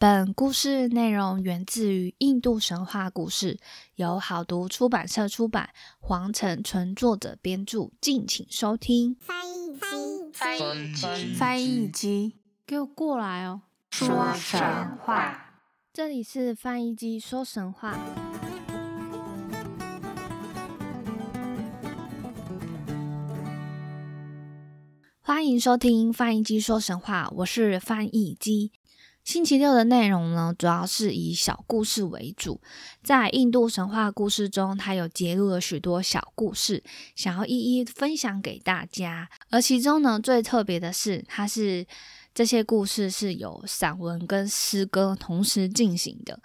本故事内容源自于印度神话故事，由好读出版社出版，黄成纯作者编著，敬请收听。翻译机，翻译机，翻译机，给我过来哦！说神话，这里是翻译机说神话。欢迎收听翻译机说神话，我是翻译机。星期六的内容呢，主要是以小故事为主。在印度神话故事中，它有揭露了许多小故事，想要一一分享给大家。而其中呢，最特别的是，它是这些故事是有散文跟诗歌同时进行的。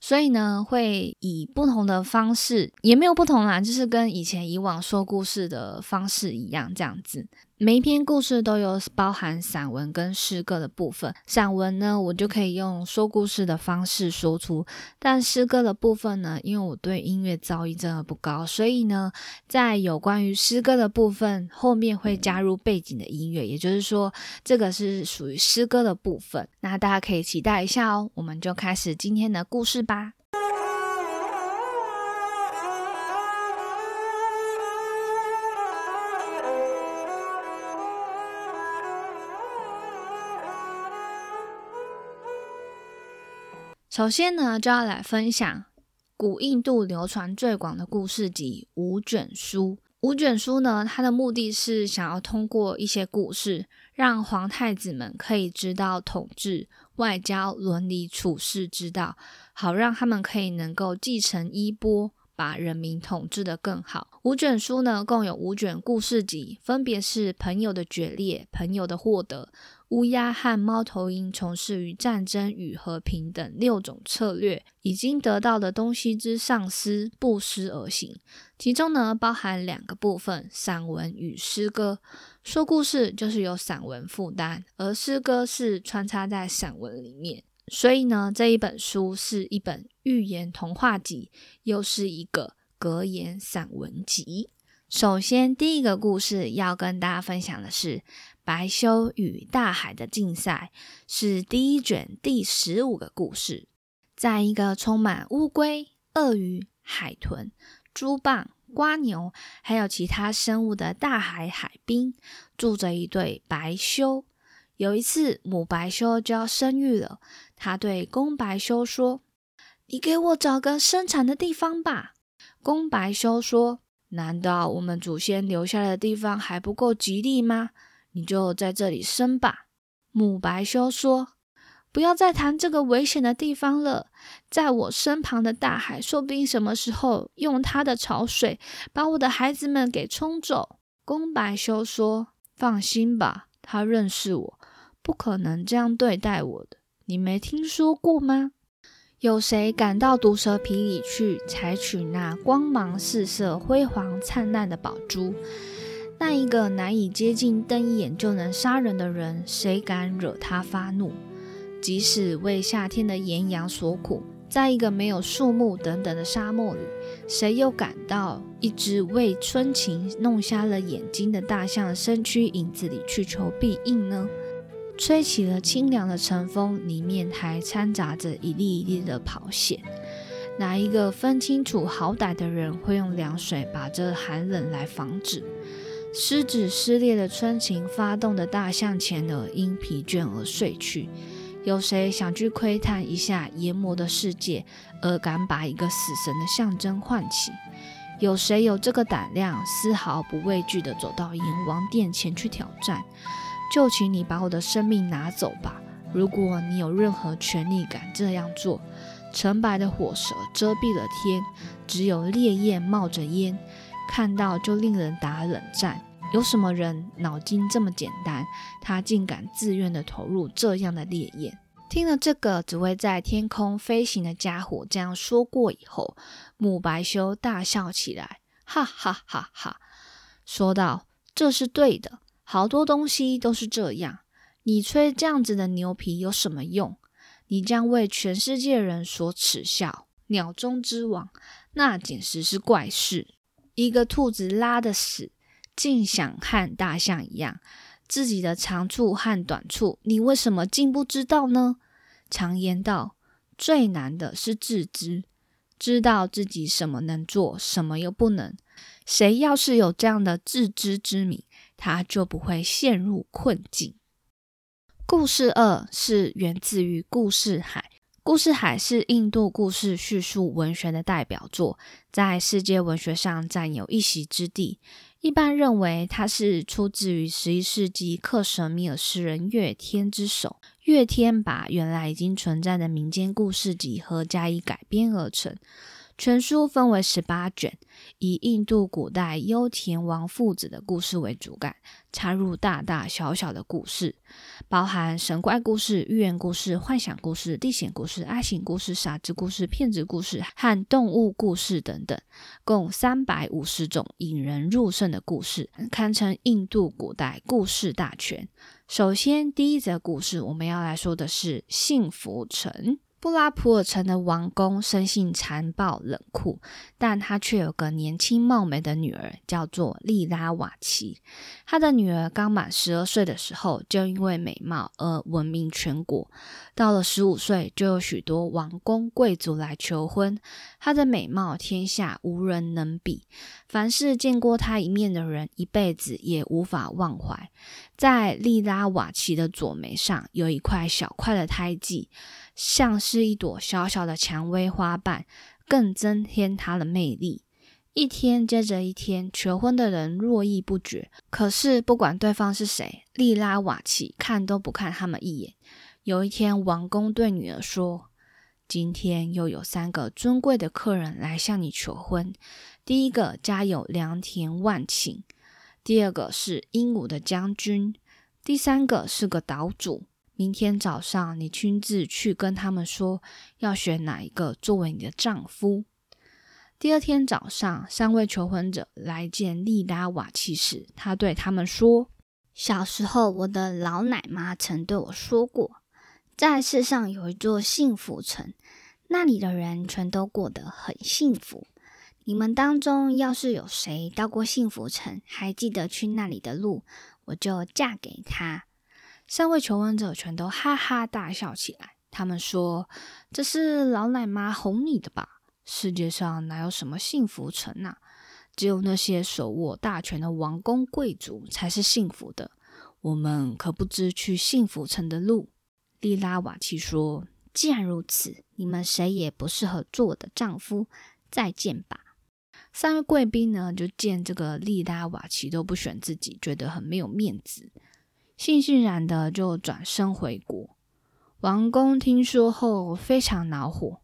所以呢，会以不同的方式，也没有不同啦，就是跟以前以往说故事的方式一样，这样子。每一篇故事都有包含散文跟诗歌的部分。散文呢，我就可以用说故事的方式说出；但诗歌的部分呢，因为我对音乐造诣真的不高，所以呢，在有关于诗歌的部分后面会加入背景的音乐，也就是说，这个是属于诗歌的部分。那大家可以期待一下哦。我们就开始今天的故事吧。首先呢，就要来分享古印度流传最广的故事集《五卷书》。五卷书呢，它的目的是想要通过一些故事，让皇太子们可以知道统治、外交、伦理处事之道，好让他们可以能够继承衣钵，把人民统治得更好。五卷书呢，共有五卷故事集，分别是朋友的决裂、朋友的获得。乌鸦和猫头鹰从事于战争与和平等六种策略，已经得到的东西之上司不思而行。其中呢，包含两个部分：散文与诗歌。说故事就是由散文负担，而诗歌是穿插在散文里面。所以呢，这一本书是一本寓言童话集，又是一个格言散文集。首先，第一个故事要跟大家分享的是。白修与大海的竞赛是第一卷第十五个故事。在一个充满乌龟、鳄鱼、海豚、猪蚌、瓜牛，还有其他生物的大海海滨，住着一对白修。有一次，母白修就要生育了，他对公白修说：“你给我找个生产的地方吧。”公白修说：“难道我们祖先留下来的地方还不够吉利吗？”你就在这里生吧。母白修说：“不要再谈这个危险的地方了，在我身旁的大海，说不定什么时候用它的潮水把我的孩子们给冲走。”公白修说：“放心吧，他认识我，不可能这样对待我的。你没听说过吗？有谁敢到毒蛇皮里去采取那光芒四射、辉煌灿烂的宝珠？”那一个难以接近瞪一眼就能杀人的人，谁敢惹他发怒？即使为夏天的炎阳所苦，在一个没有树木等等的沙漠里，谁又敢到一只为春情弄瞎了眼睛的大象身躯影子里去求庇应呢？吹起了清凉的晨风，里面还掺杂着一粒一粒的跑线。哪一个分清楚好歹的人，会用凉水把这寒冷来防止？狮子撕裂的春情发动的大象前额因疲倦而睡去。有谁想去窥探一下炎魔的世界，而敢把一个死神的象征唤起？有谁有这个胆量，丝毫不畏惧地走到阎王殿前去挑战？就请你把我的生命拿走吧！如果你有任何权利敢这样做，纯白的火舌遮蔽了天，只有烈焰冒着烟。看到就令人打冷战。有什么人脑筋这么简单，他竟敢自愿的投入这样的烈焰？听了这个只会在天空飞行的家伙这样说过以后，慕白修大笑起来，哈哈哈哈，说道：“这是对的，好多东西都是这样。你吹这样子的牛皮有什么用？你将为全世界人所耻笑。鸟中之王，那简直是怪事。”一个兔子拉的屎，竟想和大象一样，自己的长处和短处，你为什么竟不知道呢？常言道：“最难的是自知，知道自己什么能做，什么又不能。谁要是有这样的自知之明，他就不会陷入困境。”故事二是源自于故事海。故事海是印度故事叙述文学的代表作，在世界文学上占有一席之地。一般认为，它是出自于十一世纪克什米尔诗人月天之手。月天把原来已经存在的民间故事集合加以改编而成。全书分为十八卷，以印度古代优田王父子的故事为主干，插入大大小小的故事，包含神怪故事、寓言故事、幻想故事、历险故事、爱情故事、傻子故事、骗子故事和动物故事等等，共三百五十种引人入胜的故事，堪称印度古代故事大全。首先，第一则故事我们要来说的是幸福城。布拉普尔城的王宫生性残暴冷酷，但他却有个年轻貌美的女儿，叫做利拉瓦奇。他的女儿刚满十二岁的时候，就因为美貌而闻名全国。到了十五岁，就有许多王公贵族来求婚。她的美貌，天下无人能比。凡是见过她一面的人，一辈子也无法忘怀。在利拉瓦奇的左眉上，有一块小块的胎记。像是一朵小小的蔷薇花瓣，更增添她的魅力。一天接着一天，求婚的人络绎不绝。可是不管对方是谁，利拉瓦奇看都不看他们一眼。有一天，王公对女儿说：“今天又有三个尊贵的客人来向你求婚。第一个家有良田万顷，第二个是英武的将军，第三个是个岛主。”明天早上，你亲自去跟他们说，要选哪一个作为你的丈夫。第二天早上，三位求婚者来见利拉瓦奇时，他对他们说：“小时候，我的老奶妈曾对我说过，在世上有一座幸福城，那里的人全都过得很幸福。你们当中要是有谁到过幸福城，还记得去那里的路，我就嫁给他。”三位求婚者全都哈哈大笑起来。他们说：“这是老奶妈哄你的吧？世界上哪有什么幸福城啊？只有那些手握大权的王公贵族才是幸福的。我们可不知去幸福城的路。”利拉瓦奇说：“既然如此，你们谁也不适合做我的丈夫。再见吧。”三位贵宾呢，就见这个利拉瓦奇都不选自己，觉得很没有面子。悻悻然的就转身回国。王公听说后非常恼火，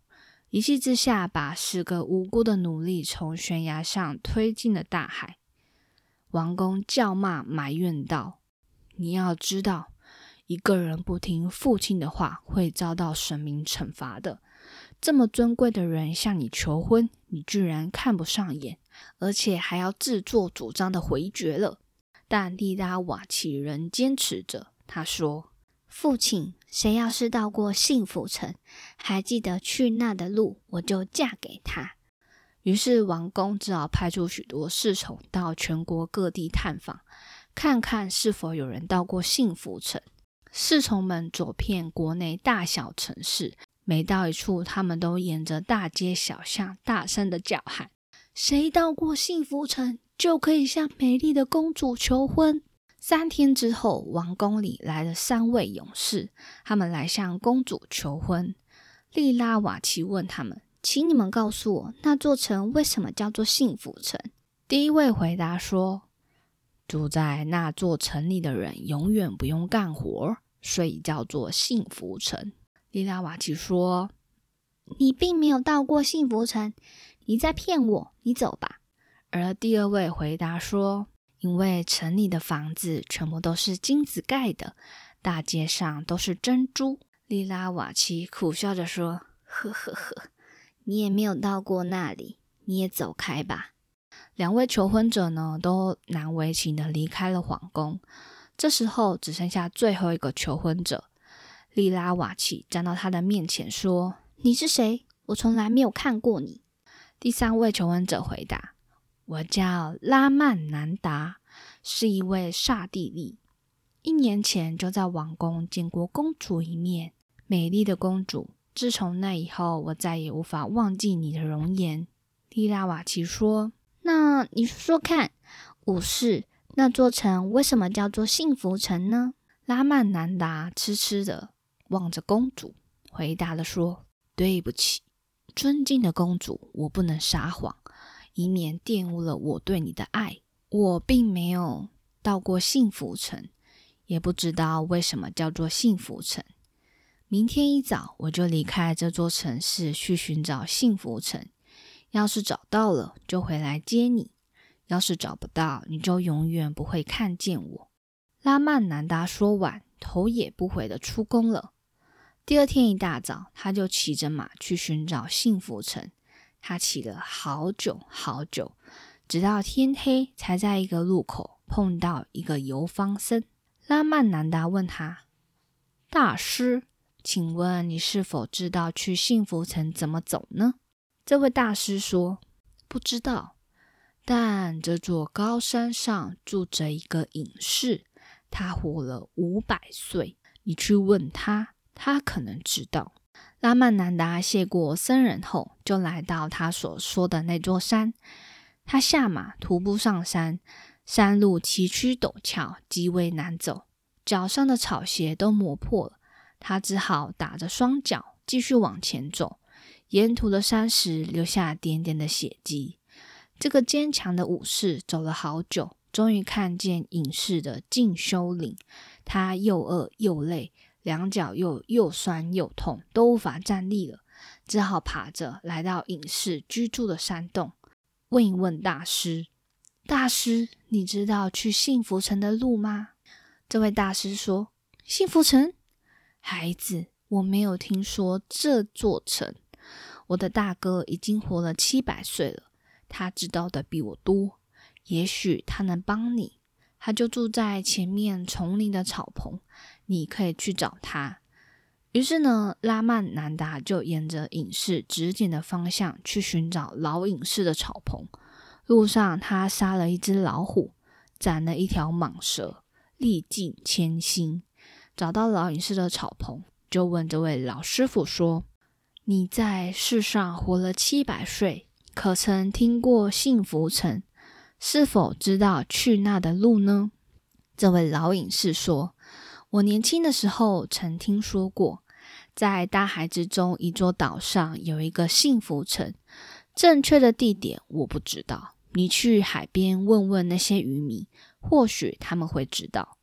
一气之下把十个无辜的奴隶从悬崖上推进了大海。王公叫骂埋怨道：“你要知道，一个人不听父亲的话，会遭到神明惩罚的。这么尊贵的人向你求婚，你居然看不上眼，而且还要自作主张的回绝了。”但利拉瓦奇仍坚持着。他说：“父亲，谁要是到过幸福城，还记得去那的路，我就嫁给他。”于是王公只好派出许多侍从到全国各地探访，看看是否有人到过幸福城。侍从们走遍国内大小城市，每到一处，他们都沿着大街小巷大声的叫喊：“谁到过幸福城？”就可以向美丽的公主求婚。三天之后，王宫里来了三位勇士，他们来向公主求婚。利拉瓦奇问他们：“请你们告诉我，那座城为什么叫做幸福城？”第一位回答说：“住在那座城里的人永远不用干活，所以叫做幸福城。”利拉瓦奇说：“你并没有到过幸福城，你在骗我。你走吧。”而第二位回答说：“因为城里的房子全部都是金子盖的，大街上都是珍珠。”莉拉瓦奇苦笑着说：“呵呵呵，你也没有到过那里，你也走开吧。”两位求婚者呢，都难为情的离开了皇宫。这时候只剩下最后一个求婚者，莉拉瓦奇站到他的面前说：“你是谁？我从来没有看过你。”第三位求婚者回答。我叫拉曼南达，是一位刹帝利。一年前就在王宫见过公主一面，美丽的公主。自从那以后，我再也无法忘记你的容颜。”蒂拉瓦奇说。“那你说说看，武士，那座城为什么叫做幸福城呢？”拉曼南达痴痴的望着公主，回答了说：“对不起，尊敬的公主，我不能撒谎，以免玷污了我对你的爱。我并没有到过幸福城，也不知道为什么叫做幸福城。明天一早，我就离开这座城市去寻找幸福城。要是找到了，就回来接你；要是找不到，你就永远不会看见我。”拉曼南达说完，头也不回的出宫了。第二天一大早，他就骑着马去寻找幸福城。他骑了好久好久，直到天黑，才在一个路口碰到一个游方僧。拉曼南达问他：“大师，请问你是否知道去幸福城怎么走呢？”这位大师说：“不知道，但这座高山上住着一个隐士。”他活了五百岁，你去问他，他可能知道。拉曼南达谢过僧人后，就来到他所说的那座山。他下马徒步上山，山路崎岖陡峭，极为难走，脚上的草鞋都磨破了。他只好打着双脚继续往前走，沿途的山石留下点点的血迹。这个坚强的武士走了好久。终于看见隐士的进修岭，他又饿又累，两脚又又酸又痛，都无法站立了，只好爬着来到隐士居住的山洞，问一问大师：“大师，你知道去幸福城的路吗？”这位大师说：“幸福城，孩子，我没有听说这座城。我的大哥已经活了七百岁了，他知道的比我多。”也许他能帮你，他就住在前面丛林的草棚，你可以去找他。于是呢，拉曼南达就沿着隐士指点的方向去寻找老隐士的草棚。路上，他杀了一只老虎，斩了一条蟒蛇，历尽千辛，找到老隐士的草棚，就问这位老师傅说：“你在世上活了七百岁，可曾听过幸福城？”是否知道去那的路呢？这位老隐士说：“我年轻的时候曾听说过，在大海之中一座岛上有一个幸福城。正确的地点我不知道，你去海边问问那些渔民，或许他们会知道。”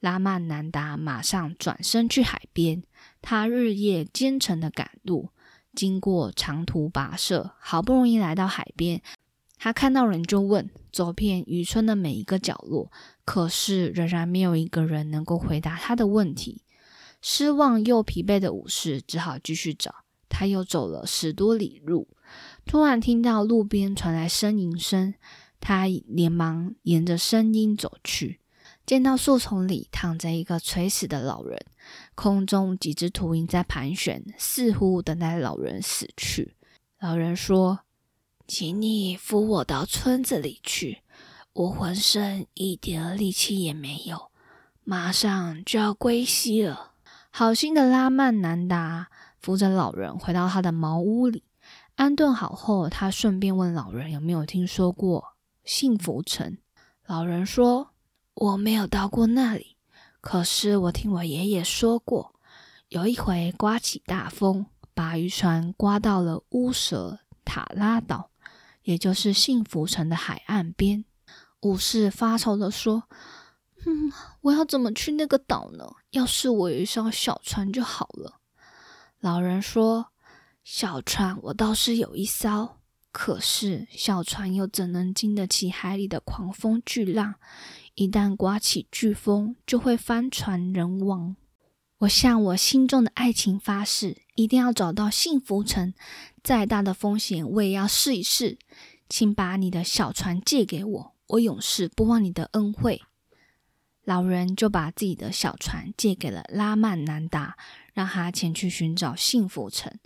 拉曼南达马上转身去海边，他日夜兼程的赶路，经过长途跋涉，好不容易来到海边。他看到人就问，走遍渔村的每一个角落，可是仍然没有一个人能够回答他的问题。失望又疲惫的武士只好继续找。他又走了十多里路，突然听到路边传来呻吟声，他连忙沿着声音走去，见到树丛里躺着一个垂死的老人，空中几只秃鹰在盘旋，似乎等待老人死去。老人说。请你扶我到村子里去，我浑身一点力气也没有，马上就要归西了。好心的拉曼南达扶着老人回到他的茅屋里，安顿好后，他顺便问老人有没有听说过幸福城。老人说：“我没有到过那里，可是我听我爷爷说过，有一回刮起大风，把渔船刮到了乌舍塔拉岛。”也就是幸福城的海岸边，武士发愁的说：“嗯，我要怎么去那个岛呢？要是我有一艘小船就好了。”老人说：“小船我倒是有一艘，可是小船又怎能经得起海里的狂风巨浪？一旦刮起飓风，就会翻船人亡。我向我心中的爱情发誓，一定要找到幸福城。”再大的风险，我也要试一试。请把你的小船借给我，我永世不忘你的恩惠。老人就把自己的小船借给了拉曼南达，让他前去寻找幸福城。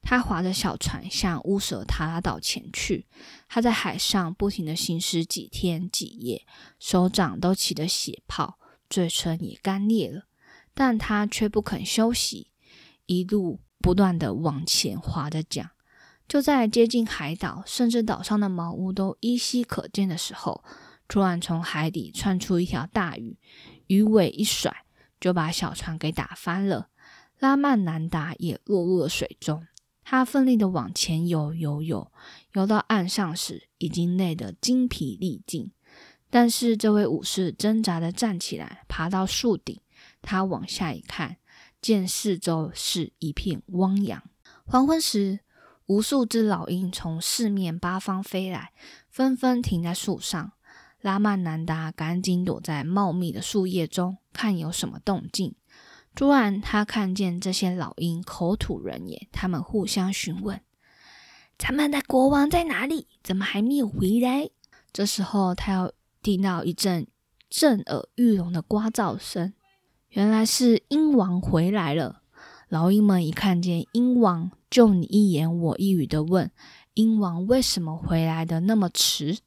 他划着小船向乌舍塔拉岛前去。他在海上不停的行驶几天几夜，手掌都起了血泡，嘴唇也干裂了，但他却不肯休息。一路不断的往前划着桨。就在接近海岛，甚至岛上的茅屋都依稀可见的时候，突然从海底窜出一条大鱼，鱼尾一甩，就把小船给打翻了。拉曼南达也落入了水中。他奋力的往前游，游游，游到岸上时，已经累得精疲力尽。但是这位武士挣扎的站起来，爬到树顶。他往下一看，见四周是一片汪洋。黄昏时。无数只老鹰从四面八方飞来，纷纷停在树上。拉曼南达赶紧躲在茂密的树叶中，看有什么动静。突然，他看见这些老鹰口吐人言，他们互相询问：“咱们的国王在哪里？怎么还没有回来？”这时候，他又听到一阵震耳欲聋的聒噪声，原来是鹰王回来了。老鹰们一看见鹰王，就你一言我一语的问：“鹰王为什么回来的那么迟？”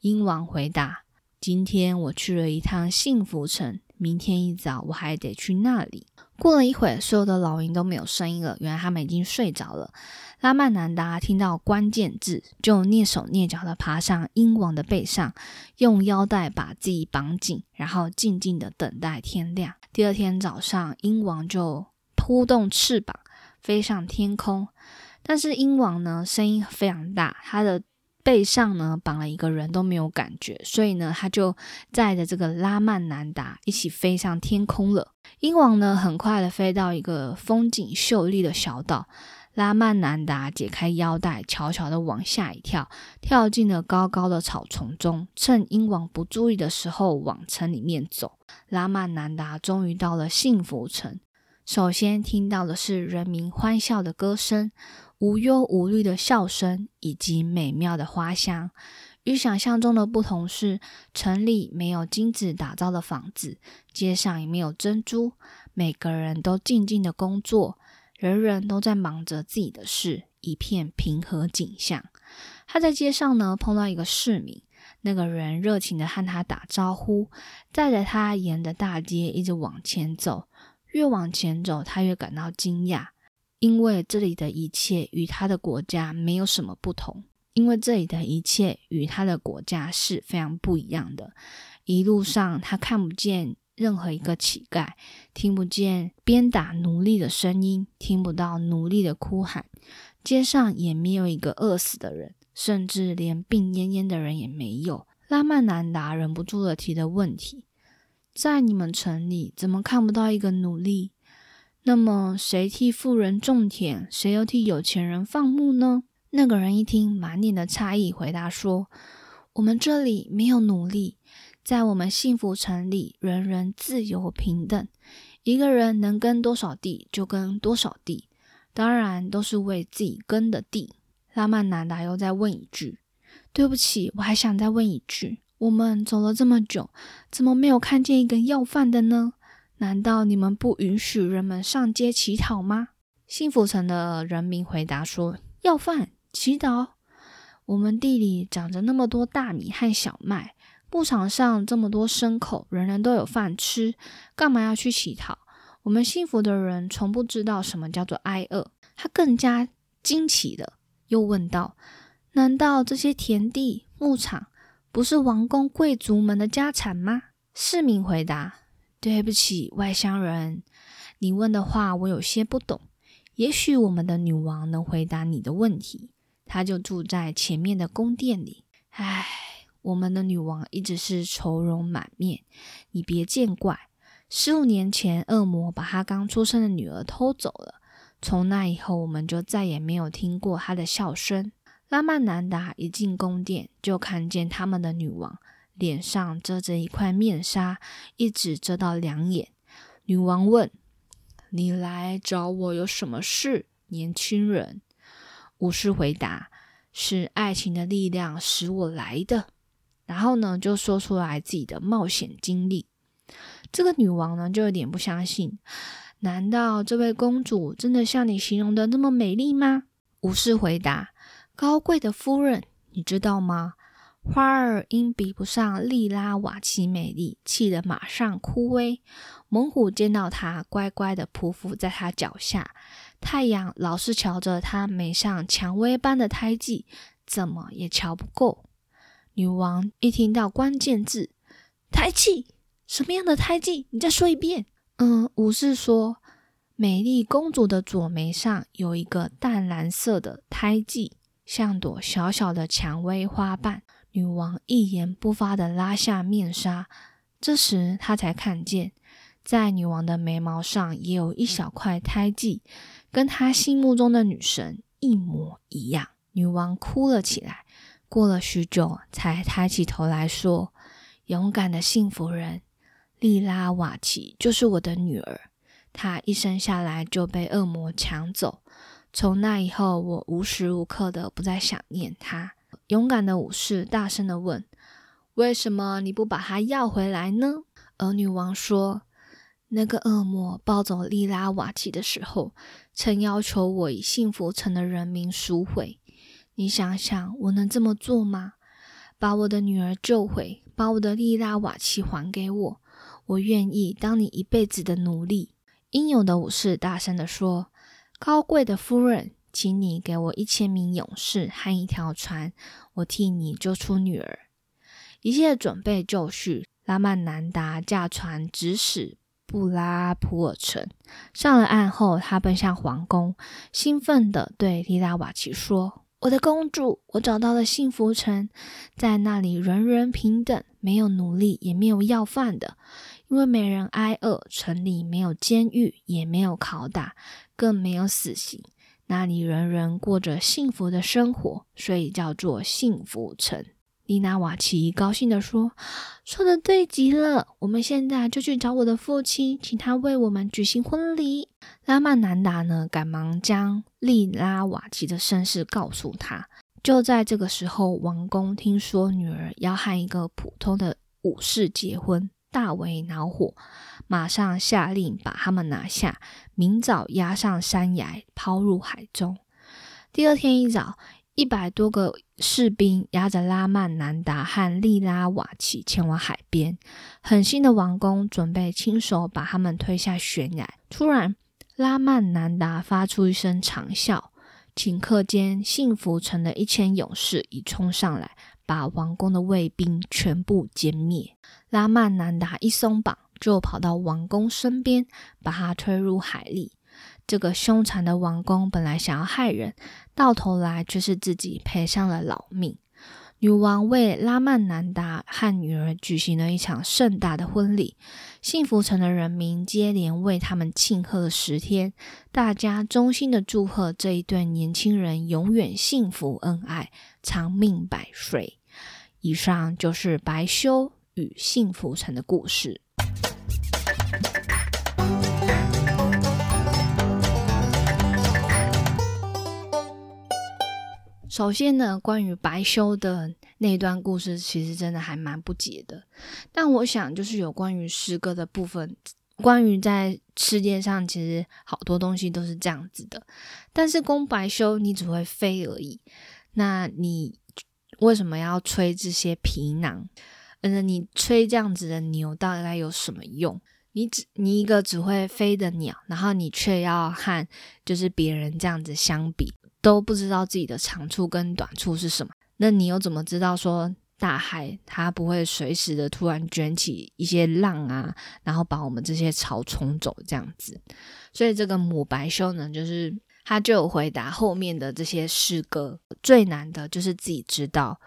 鹰王回答：“今天我去了一趟幸福城，明天一早我还得去那里。”过了一会所有的老鹰都没有声音了，原来他们已经睡着了。拉曼南达听到关键字，就蹑手蹑脚的爬上鹰王的背上，用腰带把自己绑紧，然后静静的等待天亮。第二天早上，鹰王就扑动翅膀。飞上天空，但是鹰王呢，声音非常大，他的背上呢绑了一个人都没有感觉，所以呢，他就载着这个拉曼南达一起飞上天空了。鹰王呢，很快的飞到一个风景秀丽的小岛，拉曼南达解开腰带，悄悄地往下一跳，跳进了高高的草丛中，趁鹰王不注意的时候往城里面走。拉曼南达终于到了幸福城。首先听到的是人民欢笑的歌声、无忧无虑的笑声以及美妙的花香。与想象中的不同是，城里没有金子打造的房子，街上也没有珍珠。每个人都静静的工作，人人都在忙着自己的事，一片平和景象。他在街上呢碰到一个市民，那个人热情的和他打招呼，载着他沿着大街一直往前走。越往前走，他越感到惊讶，因为这里的一切与他的国家没有什么不同。因为这里的一切与他的国家是非常不一样的。一路上，他看不见任何一个乞丐，听不见鞭打奴隶的声音，听不到奴隶的哭喊，街上也没有一个饿死的人，甚至连病恹恹的人也没有。拉曼南达忍不住了提的问题。在你们城里，怎么看不到一个奴隶？那么，谁替富人种田，谁又替有钱人放牧呢？那个人一听，满脸的诧异，回答说：“我们这里没有奴隶，在我们幸福城里，人人自由平等，一个人能耕多少地就耕多少地，当然都是为自己耕的地。”拉曼南达又再问一句：“对不起，我还想再问一句。”我们走了这么久，怎么没有看见一个要饭的呢？难道你们不允许人们上街乞讨吗？幸福城的人民回答说：“要饭祈祷？我们地里长着那么多大米和小麦，牧场上这么多牲口，人人都有饭吃，干嘛要去乞讨？我们幸福的人从不知道什么叫做挨饿。”他更加惊奇的又问道：“难道这些田地、牧场？”不是王公贵族们的家产吗？市民回答：“对不起，外乡人，你问的话我有些不懂。也许我们的女王能回答你的问题。她就住在前面的宫殿里。唉，我们的女王一直是愁容满面。你别见怪，十五年前恶魔把她刚出生的女儿偷走了。从那以后，我们就再也没有听过她的笑声。”拉曼南达一进宫殿，就看见他们的女王脸上遮着一块面纱，一直遮到两眼。女王问：“你来找我有什么事，年轻人？”武士回答：“是爱情的力量使我来的。”然后呢，就说出来自己的冒险经历。这个女王呢，就有点不相信：“难道这位公主真的像你形容的那么美丽吗？”武士回答。高贵的夫人，你知道吗？花儿因比不上利拉瓦奇美丽，气得马上枯萎。猛虎见到她，乖乖的匍匐在她脚下。太阳老是瞧着她美像蔷薇般的胎记，怎么也瞧不够。女王一听到关键字“胎记”，什么样的胎记？你再说一遍。嗯，武士说，美丽公主的左眉上有一个淡蓝色的胎记，像朵小小的蔷薇花瓣。女王一言不发的拉下面纱，这时她才看见，在女王的眉毛上也有一小块胎记，跟她心目中的女神一模一样。女王哭了起来，过了许久，才抬起头来说：“勇敢的幸福人，莉拉瓦奇就是我的女儿。她一生下来就被恶魔抢走，从那以后，我无时无刻的不再想念她。”勇敢的武士大声的问：“为什么你不把她要回来呢？”而女王说：“那个恶魔抱走莉拉瓦奇的时候，曾要求我以幸福城的人民赎回。你想想，我能这么做吗？把我的女儿救回，把我的利拉瓦奇还给我，我愿意当你一辈子的奴隶。”英勇的武士大声地说：“高贵的夫人。”请你给我一千名勇士和一条船，我替你救出女儿。一切准备就绪，拉曼南达驾船直驶布拉普尔城。上了岸后，他奔向皇宫，兴奋地对利拉瓦奇说：“我的公主，我找到了幸福城，在那里人人平等，没有奴隶，也没有要饭的，因为没人挨饿。城里没有监狱，也没有拷打，更没有死刑。”那里人人过着幸福的生活，所以叫做幸福城。丽娜瓦奇高兴地说：“说的对极了，我们现在就去找我的父亲，请他为我们举行婚礼。”拉曼南达呢，赶忙将丽拉瓦奇的身世告诉他。就在这个时候，王宫听说女儿要和一个普通的武士结婚，大为恼火。马上下令把他们拿下，明早押上山崖，抛入海中。第二天一早，一百多个士兵押着拉曼南达和利拉瓦奇前往海边。狠心的王公准备亲手把他们推下悬崖。突然，拉曼南达发出一声长啸，顷刻间，幸福城的一千勇士已冲上来，把王宫的卫兵全部歼灭。拉曼南达一松绑。就跑到王公身边，把他推入海里。这个凶残的王公本来想要害人，到头来却是自己赔上了老命。女王为拉曼南达和女儿举行了一场盛大的婚礼，幸福城的人民接连为他们庆贺了十天。大家衷心的祝贺这一对年轻人永远幸福恩爱，长命百岁。以上就是白修与幸福城的故事。首先呢，关于白修的那段故事，其实真的还蛮不解的。但我想，就是有关于诗歌的部分，关于在世界上，其实好多东西都是这样子的。但是公白修，你只会飞而已，那你为什么要吹这些皮囊？嗯，你吹这样子的牛，大概有什么用？你只你一个只会飞的鸟，然后你却要和就是别人这样子相比。都不知道自己的长处跟短处是什么，那你又怎么知道说大海它不会随时的突然卷起一些浪啊，然后把我们这些潮冲走这样子？所以这个母白修呢，就是他就有回答后面的这些诗歌，最难的就是自己知道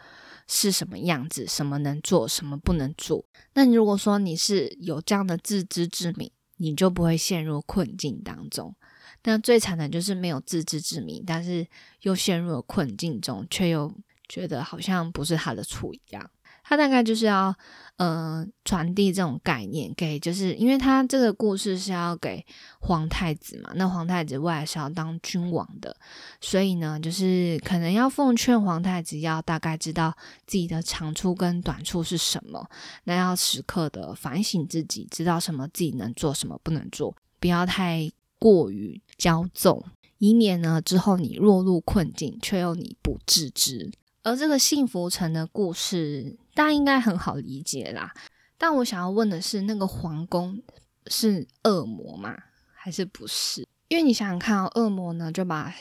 是什么样子，什么能做，什么不能做。那如果说你是有这样的自知之明，你就不会陷入困境当中。但最惨的就是没有自知之明，但是又陷入了困境中，却又觉得好像不是他的错一样。他大概就是要，呃，传递这种概念给，就是因为他这个故事是要给皇太子嘛，那皇太子未来是要当君王的，所以呢，就是可能要奉劝皇太子要大概知道自己的长处跟短处是什么，那要时刻的反省自己，知道什么自己能做，什么不能做，不要太。过于骄纵，以免呢之后你落入困境，却又你不自知。而这个幸福城的故事，大家应该很好理解啦。但我想要问的是，那个皇宫是恶魔吗？还是不是？因为你想想看哦，恶魔呢就把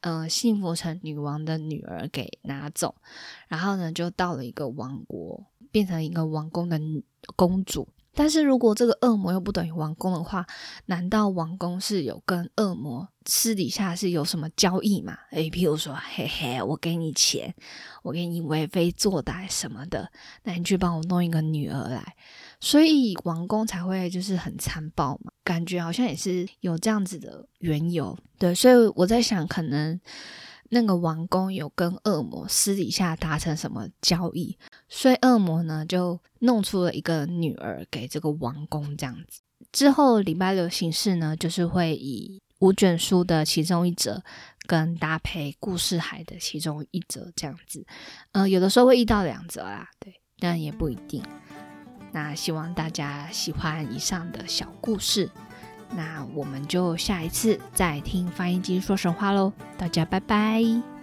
呃幸福城女王的女儿给拿走，然后呢就到了一个王国，变成一个王宫的公主。但是如果这个恶魔又不等于王宫的话，难道王宫是有跟恶魔私底下是有什么交易吗？诶，譬如说，嘿嘿，我给你钱，我给你为非作歹什么的，那你去帮我弄一个女儿来，所以王宫才会就是很残暴嘛，感觉好像也是有这样子的缘由。对，所以我在想，可能。那个王宫有跟恶魔私底下达成什么交易，所以恶魔呢就弄出了一个女儿给这个王宫这样子。之后礼拜六形式呢，就是会以五卷书的其中一则跟搭配故事海的其中一则这样子。嗯，有的时候会一到两则啦，对，但也不一定。那希望大家喜欢以上的小故事。那我们就下一次再听翻译机说神话喽，大家拜拜。